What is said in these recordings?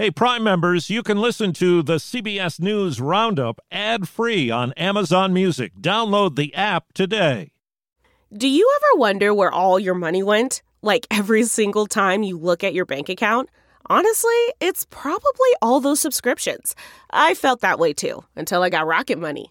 Hey, Prime members, you can listen to the CBS News Roundup ad free on Amazon Music. Download the app today. Do you ever wonder where all your money went? Like every single time you look at your bank account? Honestly, it's probably all those subscriptions. I felt that way too until I got Rocket Money.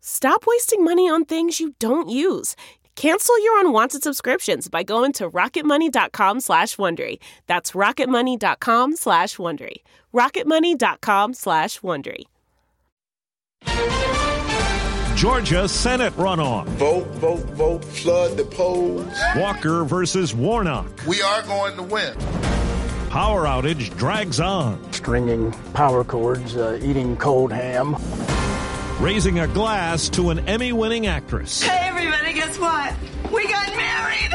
Stop wasting money on things you don't use. Cancel your unwanted subscriptions by going to rocketmoney.com slash Wondery. That's rocketmoney.com slash Wondery. rocketmoney.com slash Wondery. Georgia Senate runoff. Vote, vote, vote, flood the polls. Walker versus Warnock. We are going to win. Power outage drags on. Stringing power cords, uh, eating cold ham raising a glass to an Emmy winning actress. Hey, everybody, guess what? We got married!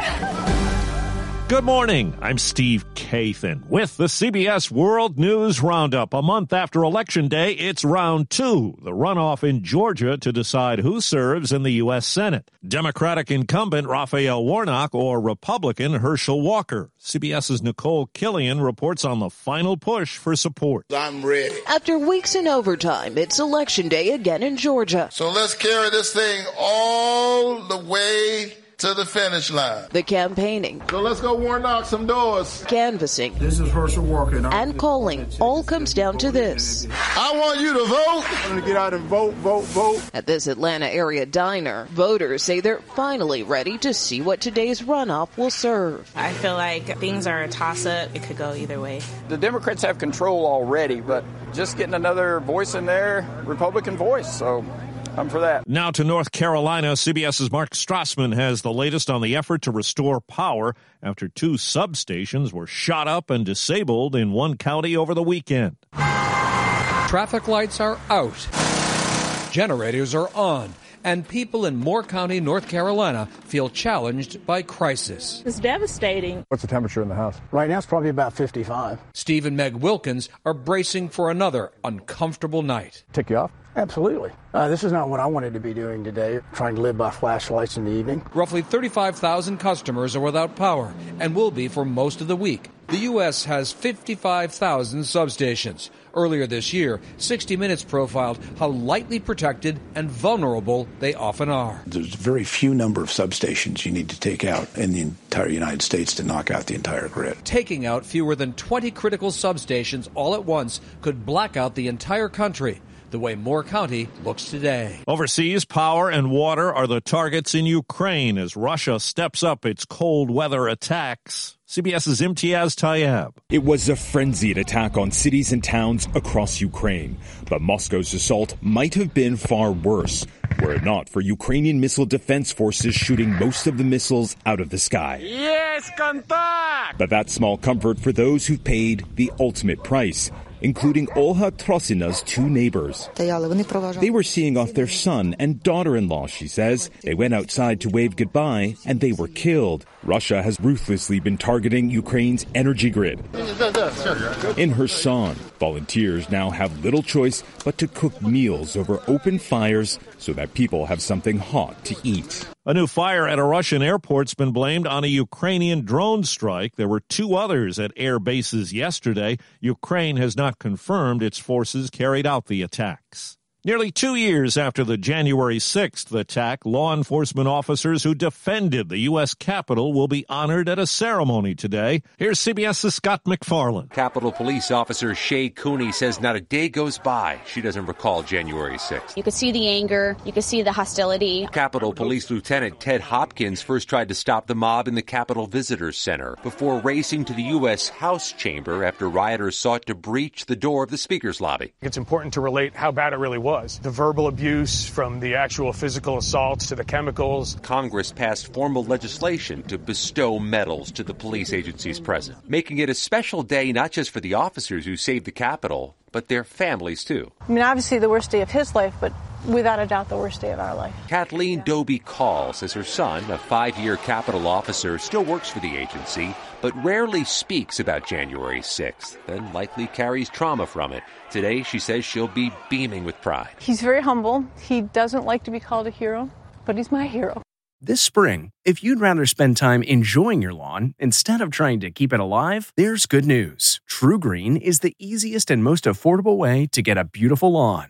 Good morning. I'm Steve Kathan with the CBS World News Roundup. A month after Election Day, it's round two, the runoff in Georgia to decide who serves in the U.S. Senate. Democratic incumbent Raphael Warnock or Republican Herschel Walker. CBS's Nicole Killion reports on the final push for support. I'm ready. After weeks in overtime, it's Election Day again in Georgia. So let's carry this thing all the way to the finish line. The campaigning. So let's go Warnock some doors. Canvassing. This is Herschel Walker. And, and calling all comes down to this. I want you to vote. I'm going to get out and vote, vote, vote. At this Atlanta area diner, voters say they're finally ready to see what today's runoff will serve. I feel like things are a toss up. It could go either way. The Democrats have control already, but just getting another voice in there, Republican voice. So I'm for that. Now to North Carolina. CBS's Mark Strassmann has the latest on the effort to restore power after two substations were shot up and disabled in one county over the weekend. Traffic lights are out, generators are on and people in Moore County, North Carolina feel challenged by crisis. It's devastating. What's the temperature in the house? Right now it's probably about 55. Steve and Meg Wilkins are bracing for another uncomfortable night. Tick you off? Absolutely. Uh, this is not what I wanted to be doing today, trying to live by flashlights in the evening. Roughly 35,000 customers are without power and will be for most of the week. The U.S. has 55,000 substations. Earlier this year, 60 Minutes profiled how lightly protected and vulnerable they often are. There's a very few number of substations you need to take out in the entire United States to knock out the entire grid. Taking out fewer than 20 critical substations all at once could black out the entire country the way Moore County looks today. Overseas, power and water are the targets in Ukraine as Russia steps up its cold weather attacks. CBS's Imtiaz Tyab. It was a frenzied attack on cities and towns across Ukraine, but Moscow's assault might have been far worse were it not for Ukrainian missile defense forces shooting most of the missiles out of the sky. Yes, contact! But that's small comfort for those who've paid the ultimate price including Olha Trosina's two neighbors. They were seeing off their son and daughter-in-law, she says. They went outside to wave goodbye and they were killed. Russia has ruthlessly been targeting Ukraine's energy grid. In Kherson, volunteers now have little choice but to cook meals over open fires so that people have something hot to eat. A new fire at a Russian airport's been blamed on a Ukrainian drone strike. There were two others at air bases yesterday. Ukraine has not confirmed its forces carried out the attacks. Nearly two years after the January 6th attack, law enforcement officers who defended the U.S. Capitol will be honored at a ceremony today. Here's CBS's Scott MacFarlane. Capitol Police Officer Shay Cooney says not a day goes by she doesn't recall January 6th. You could see the anger, you could see the hostility. Capitol Police Lieutenant Ted Hopkins first tried to stop the mob in the Capitol Visitors Center before racing to the U.S. House chamber after rioters sought to breach the door of the Speaker's lobby. It's important to relate how bad it really was was. The verbal abuse from the actual physical assaults to the chemicals. Congress passed formal legislation to bestow medals to the police agencies present, making it a special day not just for the officers who saved the Capitol, but their families too. I mean, obviously the worst day of his life, but without a doubt the worst day of our life. Kathleen Doby Call says her son, a five year Capitol officer, still works for the agency, but rarely speaks about January 6th and likely carries trauma from it. Today, she says she'll be beaming with pride. He's very humble. He doesn't like to be called a hero, but he's my hero. This spring, if you'd rather spend time enjoying your lawn instead of trying to keep it alive, there's good news. TruGreen is the easiest and most affordable way to get a beautiful lawn.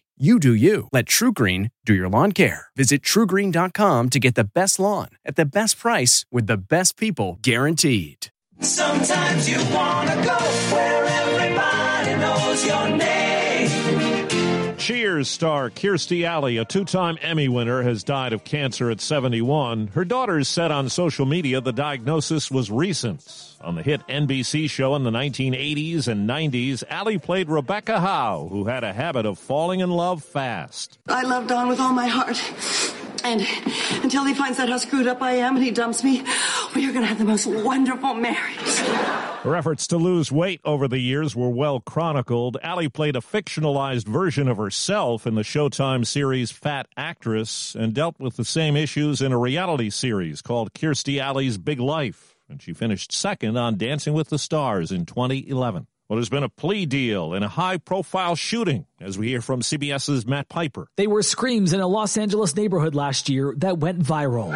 You do you. Let TruGreen do your lawn care. Visit trugreen.com to get the best lawn at the best price with the best people guaranteed. Sometimes you wanna go where everybody knows your name. Cheers star Kirstie Alley, a two time Emmy winner, has died of cancer at 71. Her daughters said on social media the diagnosis was recent. On the hit NBC show in the 1980s and 90s, Alley played Rebecca Howe, who had a habit of falling in love fast. I love Don with all my heart. And until he finds out how screwed up I am and he dumps me, we are going to have the most wonderful marriage. Her efforts to lose weight over the years were well chronicled. Alley played a fictionalized version of herself in the Showtime series Fat Actress and dealt with the same issues in a reality series called Kirstie Alley's Big Life. And she finished second on Dancing with the Stars in 2011. Well, there's been a plea deal and a high profile shooting, as we hear from CBS's Matt Piper. They were screams in a Los Angeles neighborhood last year that went viral.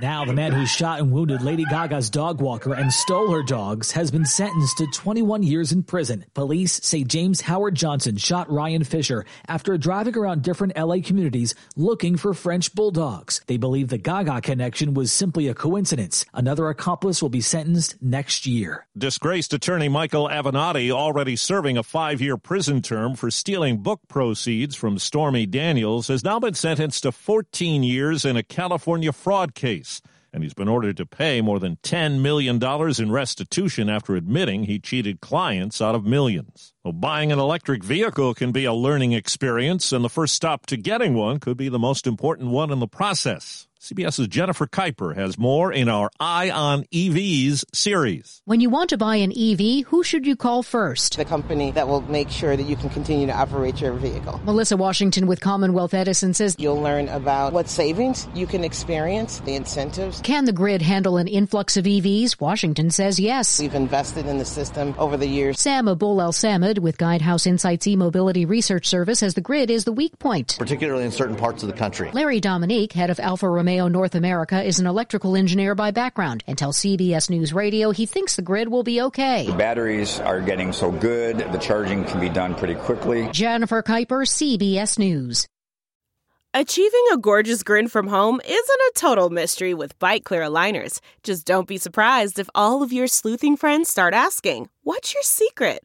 Now, the man who shot and wounded Lady Gaga's dog walker and stole her dogs has been sentenced to 21 years in prison. Police say James Howard Johnson shot Ryan Fisher after driving around different LA communities looking for French bulldogs. They believe the Gaga connection was simply a coincidence. Another accomplice will be sentenced next year. Disgraced attorney Michael Avenatti, already serving a five year prison term for stealing book proceeds from Stormy Daniels, has now been sentenced to 14 years in a California fraud case and he's been ordered to pay more than $10 million in restitution after admitting he cheated clients out of millions. Well, buying an electric vehicle can be a learning experience, and the first stop to getting one could be the most important one in the process. CBS's Jennifer Keiper has more in our Eye on EVs series. When you want to buy an EV, who should you call first? The company that will make sure that you can continue to operate your vehicle. Melissa Washington with Commonwealth Edison says you'll learn about what savings you can experience, the incentives. Can the grid handle an influx of EVs? Washington says yes. We've invested in the system over the years. Sam Abuelsamid with Guidehouse Insights e-mobility research service as the grid is the weak point, particularly in certain parts of the country. Larry Dominique, head of Alfa Romeo North America is an electrical engineer by background and tells CBS News Radio he thinks the grid will be okay. The batteries are getting so good, the charging can be done pretty quickly. Jennifer Keiper, CBS News. Achieving a gorgeous grin from home isn't a total mystery with Byte clear aligners. Just don't be surprised if all of your sleuthing friends start asking, What's your secret?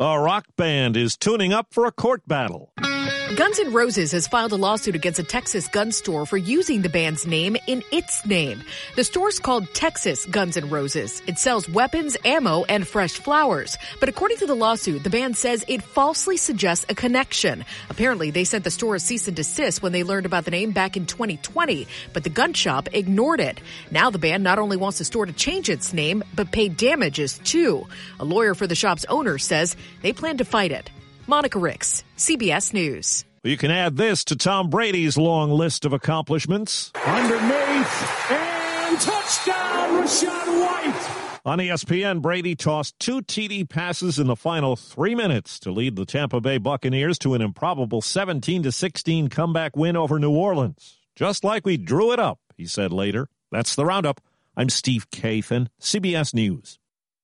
A rock band is tuning up for a court battle. Guns N' Roses has filed a lawsuit against a Texas gun store for using the band's name in its name. The store's called Texas Guns N' Roses. It sells weapons, ammo, and fresh flowers. But according to the lawsuit, the band says it falsely suggests a connection. Apparently, they sent the store a cease and desist when they learned about the name back in 2020, but the gun shop ignored it. Now the band not only wants the store to change its name, but pay damages too. A lawyer for the shop's owner says they plan to fight it. Monica Ricks, CBS News. You can add this to Tom Brady's long list of accomplishments. Underneath and touchdown, Rachaad White. On ESPN, Brady tossed two TD passes in the final three minutes to lead the Tampa Bay Buccaneers to an improbable 17 to 16 comeback win over New Orleans. Just like we drew it up, he said later. That's the roundup. I'm Steve Kathan, CBS News.